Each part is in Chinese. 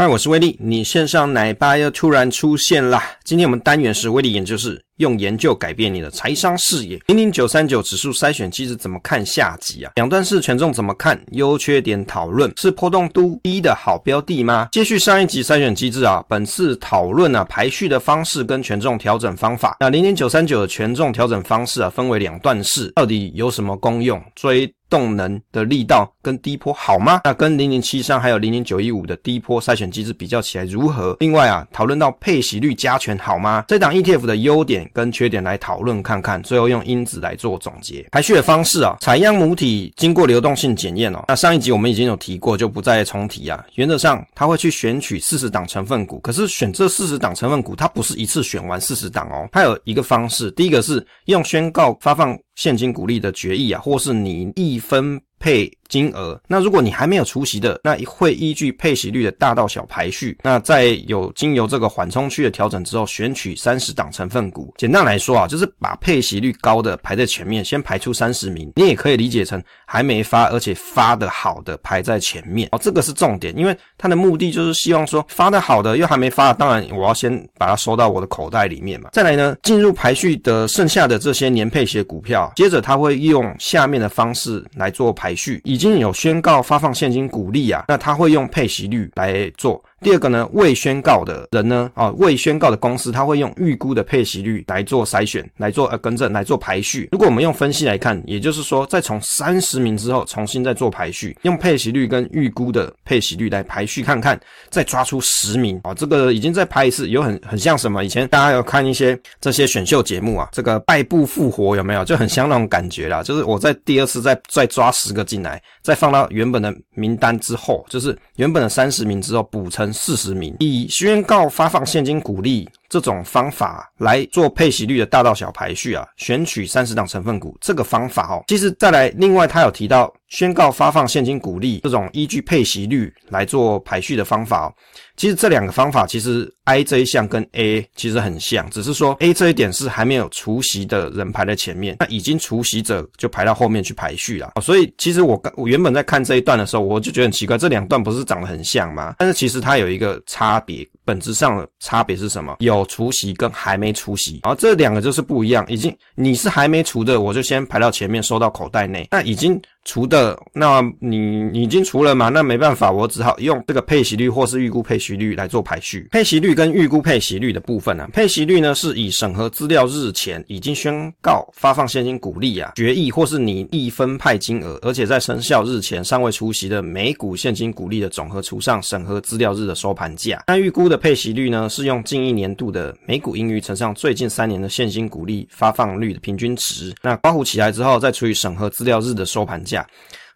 嗨，我是威力，你线上奶爸又突然出现啦。今天我们单元是威力研究室，用研究改变你的财商视野。零零九三九指数筛选机制怎么看下集啊？两段式权重怎么看？优缺点讨论是波动度低的好标的吗？接续上一集筛选机制啊，本次讨论啊排序的方式跟权重调整方法。那零零九三九的权重调整方式啊，分为两段式，到底有什么功用？追动能的力道跟低波好吗？那跟零零七三还有零零九一五的低波筛选机制比较起来如何？另外啊，讨论到配息率加权好吗？这档 ETF 的优点跟缺点来讨论看看，最后用因子来做总结。排序的方式啊，采样母体经过流动性检验哦。那上一集我们已经有提过，就不再重提啊。原则上，它会去选取四十档成分股，可是选这四十档成分股，它不是一次选完四十档哦。它有一个方式，第一个是用宣告发放现金股利的决议啊，或是你一分配金额，那如果你还没有除息的，那会依据配息率的大到小排序。那在有经由这个缓冲区的调整之后，选取三十档成分股。简单来说啊，就是把配息率高的排在前面，先排出三十名。你也可以理解成还没发而且发的好的排在前面哦，这个是重点，因为它的目的就是希望说发的好的又还没发，当然我要先把它收到我的口袋里面嘛。再来呢，进入排序的剩下的这些年配息的股票，接着他会用下面的方式来做排序。已已经有宣告发放现金股利啊，那他会用配息率来做。第二个呢，未宣告的人呢，啊，未宣告的公司，他会用预估的配息率来做筛选，来做呃更正，来做排序。如果我们用分析来看，也就是说，再从三十名之后重新再做排序，用配息率跟预估的配息率来排序看看，再抓出十名啊，这个已经再拍一次，有很很像什么？以前大家有看一些这些选秀节目啊，这个败部复活有没有？就很像那种感觉啦，就是我在第二次再再抓十个进来，再放到原本的名单之后，就是原本的三十名之后补成。四十名，以宣告发放现金鼓励这种方法来做配息率的大到小排序啊，选取三十档成分股这个方法哦，其实再来另外他有提到宣告发放现金股利这种依据配息率来做排序的方法哦。其实这两个方法，其实 I 这一项跟 A 其实很像，只是说 A 这一点是还没有除息的人排在前面，那已经除息者就排到后面去排序了。所以其实我刚我原本在看这一段的时候，我就觉得很奇怪，这两段不是长得很像吗？但是其实它有一个差别，本质上的差别是什么？有除息跟还没除息，然后这两个就是不一样。已经你是还没除的，我就先排到前面收到口袋内。那已经除的，那你已经除了嘛？那没办法，我只好用这个配息率或是预估配息率来做排序。配息率跟预估配息率的部分、啊？配息率呢是以审核资料日前已经宣告发放现金股利啊决议或是你一分派金额，而且在生效日前尚未除息的每股现金股利的总和除上审核资料日的收盘价。那预估的配息率呢是用近一年度的每股盈余乘上最近三年的现金股利发放率的平均值。那刮胡起来之后再除以审核资料日的收盘价。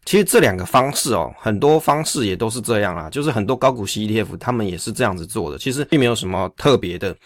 其实这两个方式哦，很多方式也都是这样啦，就是很多高股息 ETF 他们也是这样子做的，其实并没有什么特别的，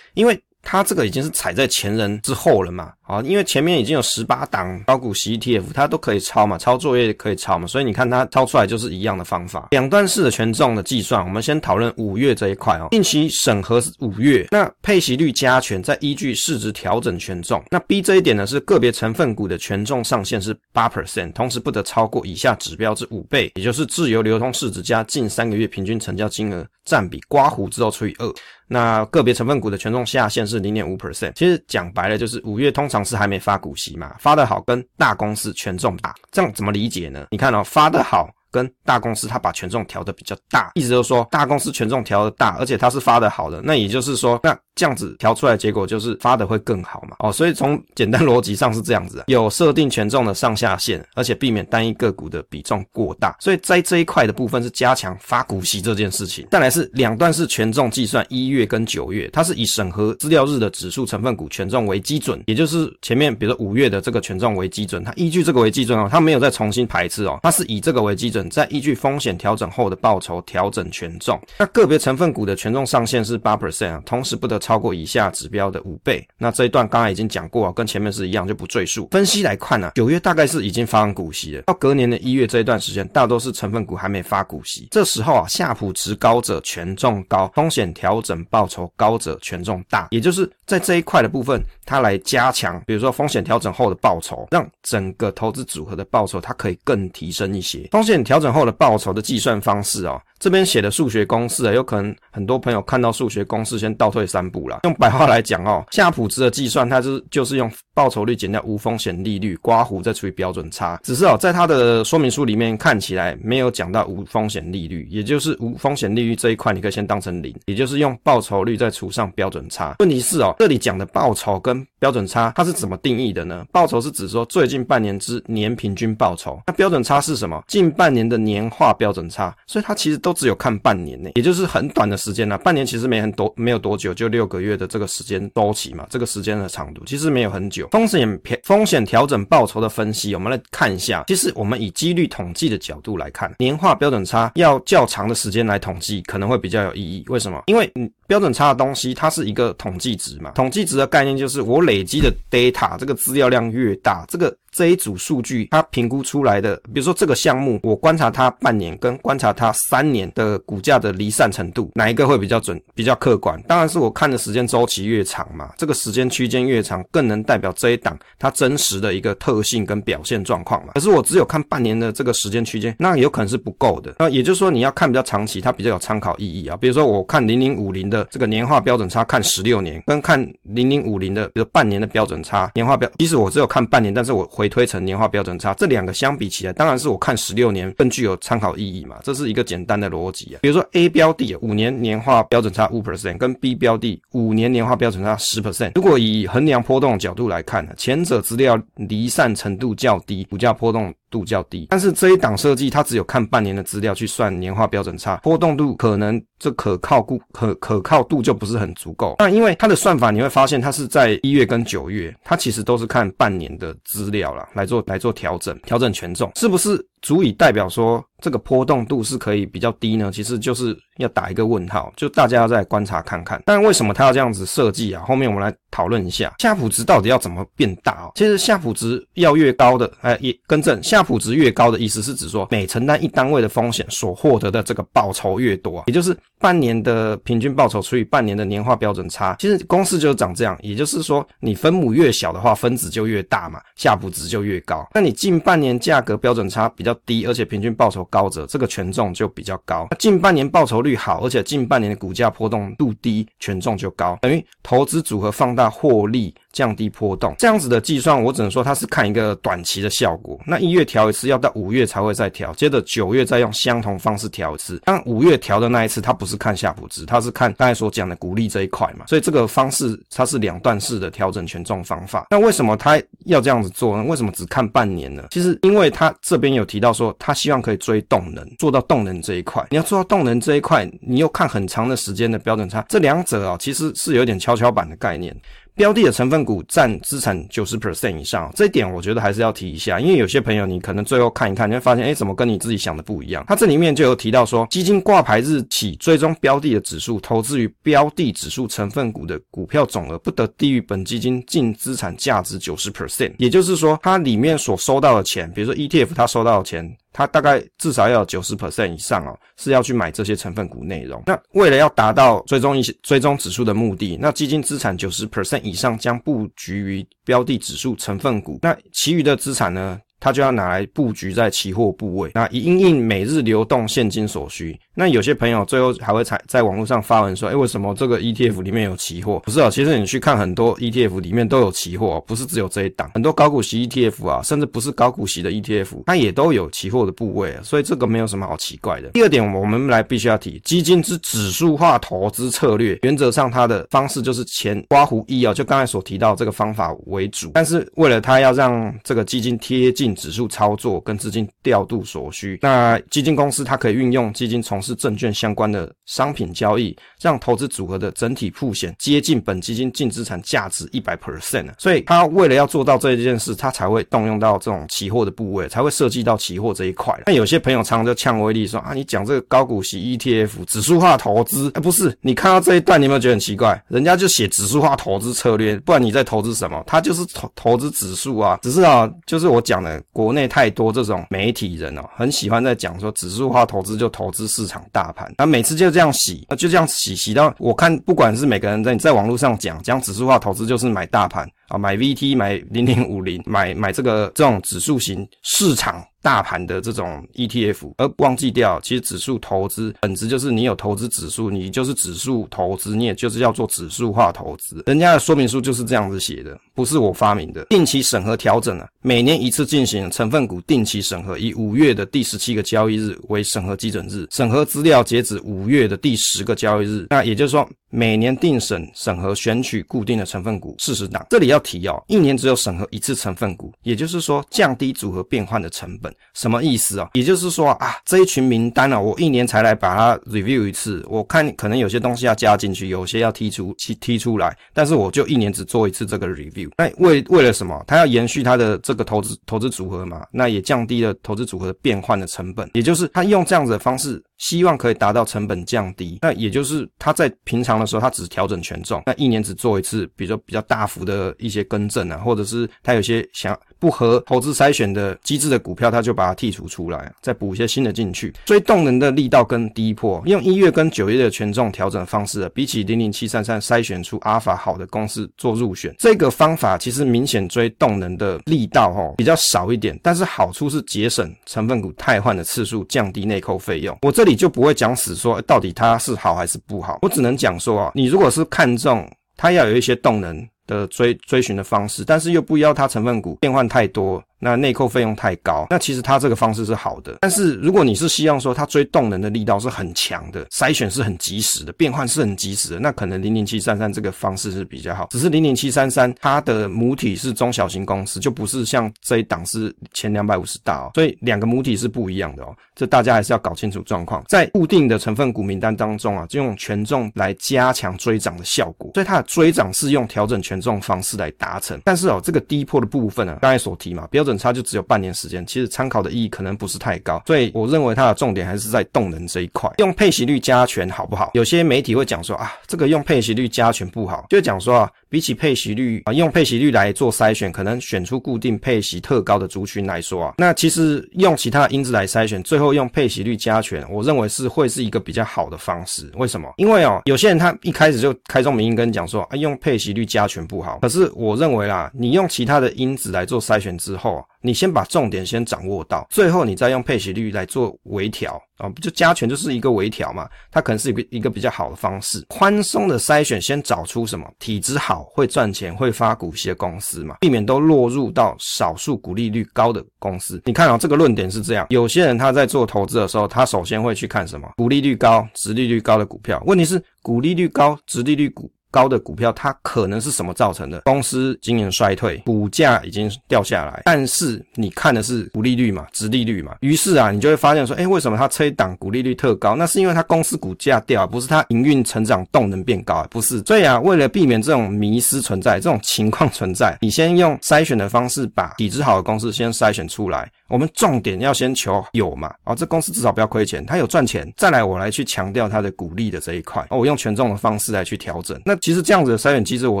因为它这个已经是踩在前人之后了嘛。啊，因为前面已经有十八档高股息 ETF，它都可以抄嘛，抄作业可以抄嘛，所以你看它抄出来就是一样的方法。两段式的权重的计算，我们先讨论五月这一块哦。定期审核是五月，那配息率加权再依据市值调整权重。那 B 这一点呢，是个别成分股的权重上限是八 percent，同时不得超过以下指标之五倍，也就是自由流通市值加近三个月平均成交金额占比，刮胡之后除以二。那个别成分股的权重下限是零点五 percent。其实讲白了就是五月通常。是还没发股息嘛，发的好跟大公司权重大，这样怎么理解呢？你看哦，发的好跟大公司，它把权重调得比较大，意思就是说大公司权重调得大，而且它是发的好的，那也就是说那。这样子调出来结果就是发的会更好嘛？哦，所以从简单逻辑上是这样子，有设定权重的上下限，而且避免单一个股的比重过大，所以在这一块的部分是加强发股息这件事情。再来是两段式权重计算，一月跟九月，它是以审核资料日的指数成分股权重为基准，也就是前面比如说五月的这个权重为基准，它依据这个为基准哦，它没有再重新排一次哦，它是以这个为基准，再依据风险调整后的报酬调整权重。那个别成分股的权重上限是八 percent 啊，同时不得。超过以下指标的五倍。那这一段刚才已经讲过啊，跟前面是一样，就不赘述。分析来看呢、啊，九月大概是已经发完股息了，到隔年的一月这一段时间，大多是成分股还没发股息。这时候啊，夏普值高者权重高，风险调整报酬高者权重大，也就是在这一块的部分，它来加强，比如说风险调整后的报酬，让整个投资组合的报酬它可以更提升一些。风险调整后的报酬的计算方式哦。这边写的数学公式啊，有可能很多朋友看到数学公式先倒退三步啦。用白话来讲哦，夏普值的计算，它是就是用报酬率减掉无风险利率，刮胡再除以标准差。只是哦，在它的说明书里面看起来没有讲到无风险利率，也就是无风险利率这一块，你可以先当成零，也就是用报酬率再除上标准差。问题是哦，这里讲的报酬跟标准差，它是怎么定义的呢？报酬是指说最近半年之年平均报酬，那标准差是什么？近半年的年化标准差。所以它其实都只有看半年内，也就是很短的时间了、半年其实没很多，没有多久，就六个月的这个时间周期嘛。这个时间的长度其实没有很久。风险风险调整报酬的分析，我们来看一下。其实我们以几率统计的角度来看，年化标准差要较长的时间来统计，可能会比较有意义。为什么？因为嗯。标准差的东西，它是一个统计值嘛。统计值的概念就是我累积的 data 这个资料量越大，这个这一组数据它评估出来的，比如说这个项目，我观察它半年跟观察它三年的股价的离散程度，哪一个会比较准、比较客观？当然是我看的时间周期越长嘛，这个时间区间越长，更能代表这一档它真实的一个特性跟表现状况嘛。可是我只有看半年的这个时间区间，那有可能是不够的。那也就是说，你要看比较长期，它比较有参考意义啊。比如说我看零零五零的。这个年化标准差看十六年，跟看零零五零的，比如半年的标准差，年化标，即使我只有看半年，但是我回推成年化标准差，这两个相比起来，当然是我看十六年更具有参考意义嘛，这是一个简单的逻辑啊。比如说 A 标的五年年化标准差五 percent，跟 B 标的五年年化标准差十 percent，如果以衡量波动角度来看呢，前者资料离散程度较低，股价波动度较低，但是这一档设计它只有看半年的资料去算年化标准差，波动度可能这可靠度可可靠度就不是很足够。那因为它的算法你会发现，它是在一月跟九月，它其实都是看半年的资料啦，来做来做调整，调整权重是不是足以代表说这个波动度是可以比较低呢？其实就是要打一个问号，就大家要再观察看看。但为什么它要这样子设计啊？后面我们来讨论一下夏普值到底要怎么变大哦。其实夏普值要越高的，哎，也更正，夏普值越高的意思是指说每承担一单位的风险所获得的这个报酬越多，也就是半年的平均报酬除以半年的年化标准差。其实公式就是长这样，也就是说你分母越小的话，分子就越大嘛，夏普值就越高。那你近半年价格标准差比较低，而且平均报酬高者，这个权重就比较高。近半年报酬率好，而且近半年的股价波动度低，权重就高，等于投资组合放大获利，降低波动。这样子的计算，我只能说它是看一个短期的效果。那一月调一次，要到五月才会再调，接着九月再用相同方式调一次。当五月调的那一次，它不是看夏普值，它是看刚才所讲的股利这一块嘛。所以这个方式它是两段式的调整权重方法。那为什么它要这样子做呢？为什么只看半年呢？其实因为它这边有提到说，它希望可以追动能，做到动能这一块。你要做到动能这一块，你又看很长的时间的标准差，这两者啊，其实是有点跷跷板的概念。标的的成分股占资产九十 percent 以上，这一点我觉得还是要提一下，因为有些朋友你可能最后看一看，你会发现，哎，怎么跟你自己想的不一样？它这里面就有提到说，基金挂牌日起追踪标的的指数，投资于标的指数成分股的股票总额不得低于本基金净资产价值九十 percent，也就是说，它里面所收到的钱，比如说 ETF 它收到的钱。它大概至少要有九十 percent 以上哦，是要去买这些成分股内容。那为了要达到追踪一些追踪指数的目的，那基金资产九十 percent 以上将布局于标的指数成分股，那其余的资产呢，它就要拿来布局在期货部位，那以应应每日流动现金所需。那有些朋友最后还会在在网络上发文说，哎，为什么这个 ETF 里面有期货？不是啊，其实你去看很多 ETF 里面都有期货，不是只有这一档。很多高股息 ETF 啊，甚至不是高股息的 ETF，它也都有期货的部位啊，所以这个没有什么好奇怪的。第二点，我们来必须要提，基金之指数化投资策略，原则上它的方式就是前刮胡一啊，就刚才所提到这个方法为主。但是为了它要让这个基金贴近。进指数操作跟资金调度所需。那基金公司它可以运用基金从事证券相关的商品交易，让投资组合的整体曝险接近本基金净资产价值一百 percent。所以他为了要做到这一件事，他才会动用到这种期货的部位，才会涉及到期货这一块。那有些朋友常常就呛威力说啊，你讲这个高股息 ETF 指数化投资，哎，不是，你看到这一段，你有没有觉得很奇怪？人家就写指数化投资策略，不然你在投资什么？他就是投投资指数啊，只是啊，就是我讲的，国内太多这种媒体人哦，很喜欢在讲说指数化投资就投资市场大盘，那每次就这样洗，就这样洗洗到我看，不管是每个人在你在网络上讲讲指数化投资就是买大盘啊，买 VT 买零零五零，买买这个这种指数型市场。大盘的这种 ETF，而忘记掉，其实指数投资本质就是你有投资指数，你就是指数投资，你也就是要做指数化投资。人家的说明书就是这样子写的，不是我发明的。定期审核调整啊，每年一次进行成分股定期审核，以五月的第十七个交易日为审核基准日，审核资料截止五月的第十个交易日。那也就是说，每年定审审核选取固定的成分股四十档。这里要提哦，一年只有审核一次成分股，也就是说降低组合变换的成本。什么意思啊？也就是说啊，这一群名单啊，我一年才来把它 review 一次。我看可能有些东西要加进去，有些要剔出，踢踢出来。但是我就一年只做一次这个 review。那为为了什么？他要延续他的这个投资投资组合嘛，那也降低了投资组合变换的成本。也就是他用这样子的方式，希望可以达到成本降低。那也就是他在平常的时候，他只调整权重，那一年只做一次，比如说比较大幅的一些更正啊，或者是他有些想。不合投资筛选的机制的股票，他就把它剔除出来，再补一些新的进去。追动能的力道更低破，用一月跟九月的权重调整方式，比起零零七三三筛选出阿尔法好的公司做入选，这个方法其实明显追动能的力道哦比较少一点，但是好处是节省成分股汰换的次数，降低内扣费用。我这你就不会讲死说到底它是好还是不好，我只能讲说啊，你如果是看中它要有一些动能的追追寻的方式，但是又不要它成分股变换太多。那内扣费用太高，那其实它这个方式是好的。但是如果你是希望说它追动能的力道是很强的，筛选是很及时的，变换是很及时的，那可能零零七三三这个方式是比较好。只是零零七三三它的母体是中小型公司，就不是像这一档是前两百五十大哦，所以两个母体是不一样的哦。这大家还是要搞清楚状况。在固定的成分股名单当中啊，就用权重来加强追涨的效果，所以它的追涨是用调整权重方式来达成。但是哦，这个低破的部分呢，刚才所提嘛，不要准差就只有半年时间，其实参考的意义可能不是太高，所以我认为它的重点还是在动能这一块。用配息率加权好不好？有些媒体会讲说啊，这个用配息率加权不好，就讲说啊，比起配息率啊，用配息率来做筛选，可能选出固定配息特高的族群来说啊，那其实用其他的因子来筛选，最后用配息率加权，我认为是会是一个比较好的方式。为什么？因为哦，有些人他一开始就开宗明义跟你讲说啊，用配息率加权不好，可是我认为啦，你用其他的因子来做筛选之后。你先把重点先掌握到，最后你再用配息率来做微调啊，不就加权就是一个微调嘛？它可能是一个一个比较好的方式。宽松的筛选，先找出什么体质好、会赚钱、会发股息的公司嘛，避免都落入到少数股利率高的公司。你看啊，这个论点是这样：有些人他在做投资的时候，他首先会去看什么？股利率高、值利率高的股票。问题是股利率高、值利率股。高的股票，它可能是什么造成的？公司经营衰退，股价已经掉下来。但是你看的是股利率嘛，殖利率嘛。于是啊，你就会发现说，诶，为什么它这一档股利率特高？那是因为它公司股价掉，不是它营运成长动能变高，不是。所以啊，为了避免这种迷失存在，这种情况存在，你先用筛选的方式，把底子好的公司先筛选出来。我们重点要先求有嘛，啊，这公司至少不要亏钱，它有赚钱，再来我来去强调它的股利的这一块，哦，我用权重的方式来去调整。那其实这样子的筛选机制，我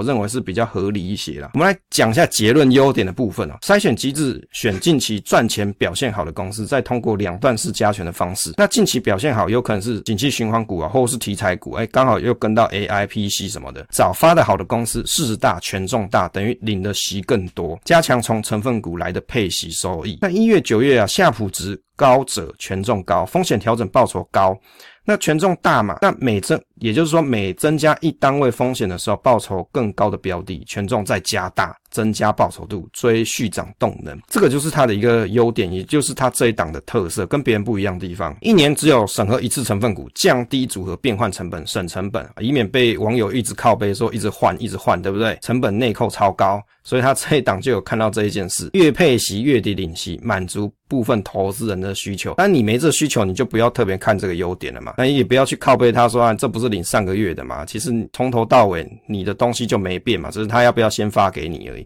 认为是比较合理一些啦。我们来讲一下结论优点的部分啊，筛选机制选近期赚钱表现好的公司，再通过两段式加权的方式。那近期表现好，有可能是景气循环股啊，或是题材股，哎，刚好又跟到 AI、PC 什么的，早发的好的公司，市值大、权重大，等于领的息更多，加强从成分股来的配息收益。那一月。九月啊，夏普值高者权重高，风险调整报酬高。那权重大嘛，那每增，也就是说每增加一单位风险的时候，报酬更高的标的，权重再加大。增加报酬度，追续涨动能，这个就是它的一个优点，也就是它这一档的特色，跟别人不一样的地方。一年只有审核一次成分股，降低组合变换成本，省成本，以免被网友一直靠背说一直换一直换，对不对？成本内扣超高，所以它这一档就有看到这一件事，月配息月底领息，满足部分投资人的需求。但你没这需求，你就不要特别看这个优点了嘛。那也不要去靠背他说啊，这不是领上个月的嘛？其实从头到尾你的东西就没变嘛，只是他要不要先发给你而已。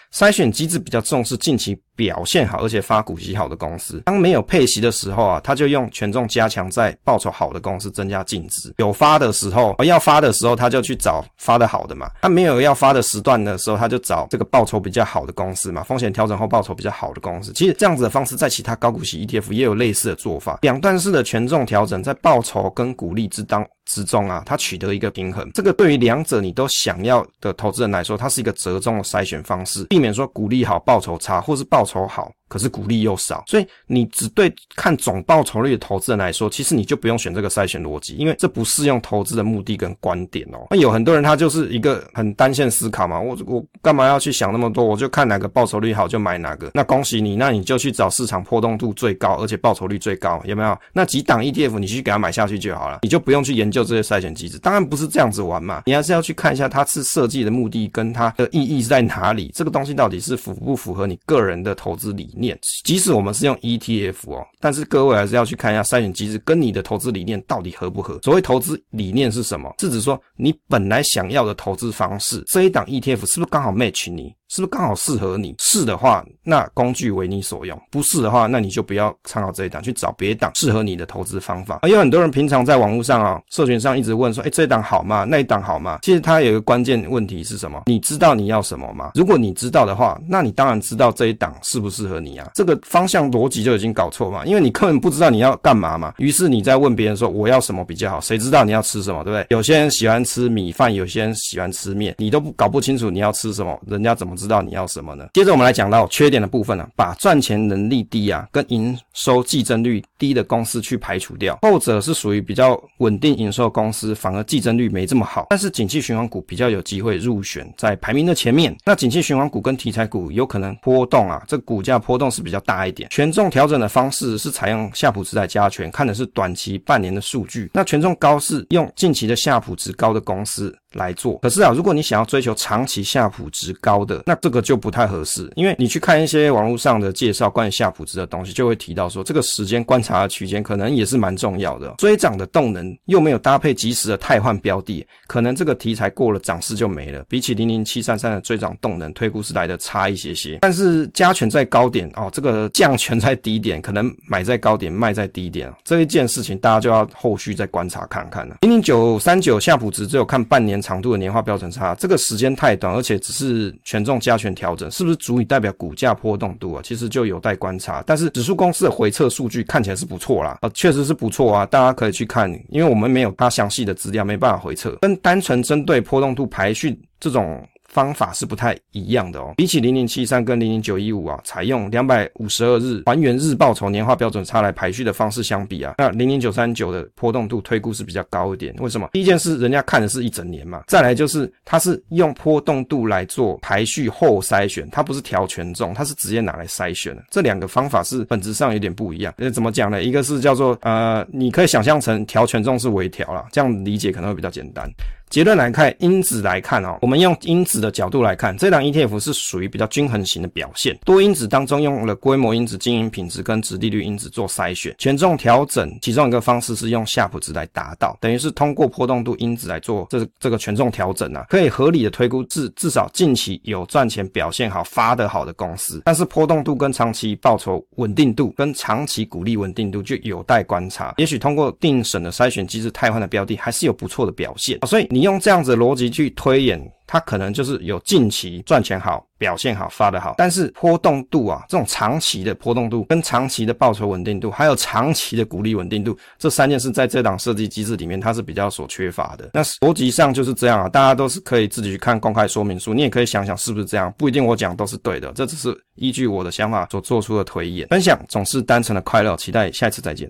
筛选机制比较重视近期表现好而且发股息好的公司。当没有配息的时候啊，他就用权重加强在报酬好的公司增加净值。有发的时候，要发的时候他就去找发的好的嘛。他没有要发的时段的时候，他就找这个报酬比较好的公司嘛。风险调整后报酬比较好的公司。其实这样子的方式在其他高股息 ETF 也有类似的做法。两段式的权重调整在报酬跟股利之当之中啊，它取得一个平衡。这个对于两者你都想要的投资人来说，它是一个折中的筛选方式。免说鼓励好报酬差，或是报酬好。可是股利又少，所以你只对看总报酬率的投资人来说，其实你就不用选这个筛选逻辑，因为这不适用投资的目的跟观点哦。那有很多人他就是一个很单线思考嘛，我我干嘛要去想那么多？我就看哪个报酬率好就买哪个。那恭喜你，那你就去找市场波动度最高而且报酬率最高，有没有？那几档 ETF 你去给他买下去就好了，你就不用去研究这些筛选机制。当然不是这样子玩嘛，你还是要去看一下它是设计的目的跟它的意义在哪里，这个东西到底是符不符合你个人的投资理念？即使我。我们是用 ETF 哦，但是各位还是要去看一下筛选机制跟你的投资理念到底合不合。所谓投资理念是什么？是指说你本来想要的投资方式，这一档 ETF 是不是刚好 match 你？是不是刚好适合你？是的话，那工具为你所用；不是的话，那你就不要参考这一档，去找别档适合你的投资方法。而有很多人平常在网络上啊，社群上一直问说：“诶，这一档好吗？那一档好吗？”其实它有一个关键问题是什么？你知道你要什么吗？如果你知道的话，那你当然知道这一档适不适合你啊。这个方向逻辑就已经搞错嘛，因为你根本不知道你要干嘛嘛。于是你在问别人说：“我要什么比较好？”谁知道你要吃什么，对不对？有些人喜欢吃米饭，有些人喜欢吃面，你都不搞不清楚你要吃什么，人家怎么知道你要什么呢？接着我们来讲到缺点的部分了，把赚钱能力低啊，跟营收季增率低的公司去排除掉，后者是属于比较稳定营收的公司，反而季增率没这么好，但是景气循环股比较有机会入选在排名的前面。那景气循环股跟题材股有可能波动啊，这股价波动是比较大一点。权重调整的方式是采用夏普值来加权，看的是短期半年的数据。那权重高是用近期的夏普值高的公司来做，可是啊，如果你想要追求长期夏普值高的，那这个就不太合适，因为你去看一些网络上的介绍关于夏普值的东西，就会提到说，这个时间观察的区间可能也是蛮重要的。追涨的动能又没有搭配及时的汰换标的，可能这个题材过了涨势就没了。比起零零七三三的追涨动能，推估是来的差一些些。但是加权在高点哦，这个降权在低点，可能买在高点，卖在低点，这一件事情大家就要后续再观察看看了。零零九三九夏普值只有看半年。长度的年化标准差，这个时间太短，而且只是权重加权调整，是不是足以代表股价波动度啊？其实就有待观察。但是指数公司的回测数据看起来是不错啦，啊，确实是不错啊，大家可以去看，因为我们没有它详细的资料，没办法回测，跟单纯针对波动度排序这种。方法是不太一样的哦。比起零零七三跟零零九一五啊，采用两百五十二日还原日报酬年化标准差来排序的方式相比啊，那零零九三九的波动度推估是比较高一点。为什么？第一件事，人家看的是一整年嘛。再来就是，它是用波动度来做排序后筛选，它不是调权重，它是直接拿来筛选的。这两个方法是本质上有点不一样。那怎么讲呢？一个是叫做呃，你可以想象成调权重是微调啦，这样理解可能会比较简单。结论来看，因子来看哦，我们用因子的角度来看，这档 ETF 是属于比较均衡型的表现。多因子当中用了规模因子、经营品质跟殖利率因子做筛选，权重调整其中一个方式是用夏普值来达到，等于是通过波动度因子来做这这个权重调整啊，可以合理的推估至至少近期有赚钱、表现好、发得好的公司。但是波动度跟长期报酬稳定度跟长期股利稳定度就有待观察。也许通过定审的筛选机制汰换的标的，还是有不错的表现。所以你。用这样子逻辑去推演，它可能就是有近期赚钱好、表现好、发得好，但是波动度啊，这种长期的波动度、跟长期的报酬稳定度，还有长期的股利稳定度，这三件事在这档设计机制里面，它是比较所缺乏的。那逻辑上就是这样啊，大家都是可以自己去看公开说明书，你也可以想想是不是这样，不一定我讲都是对的，这只是依据我的想法所做出的推演。分享总是单纯的快乐，期待下一次再见。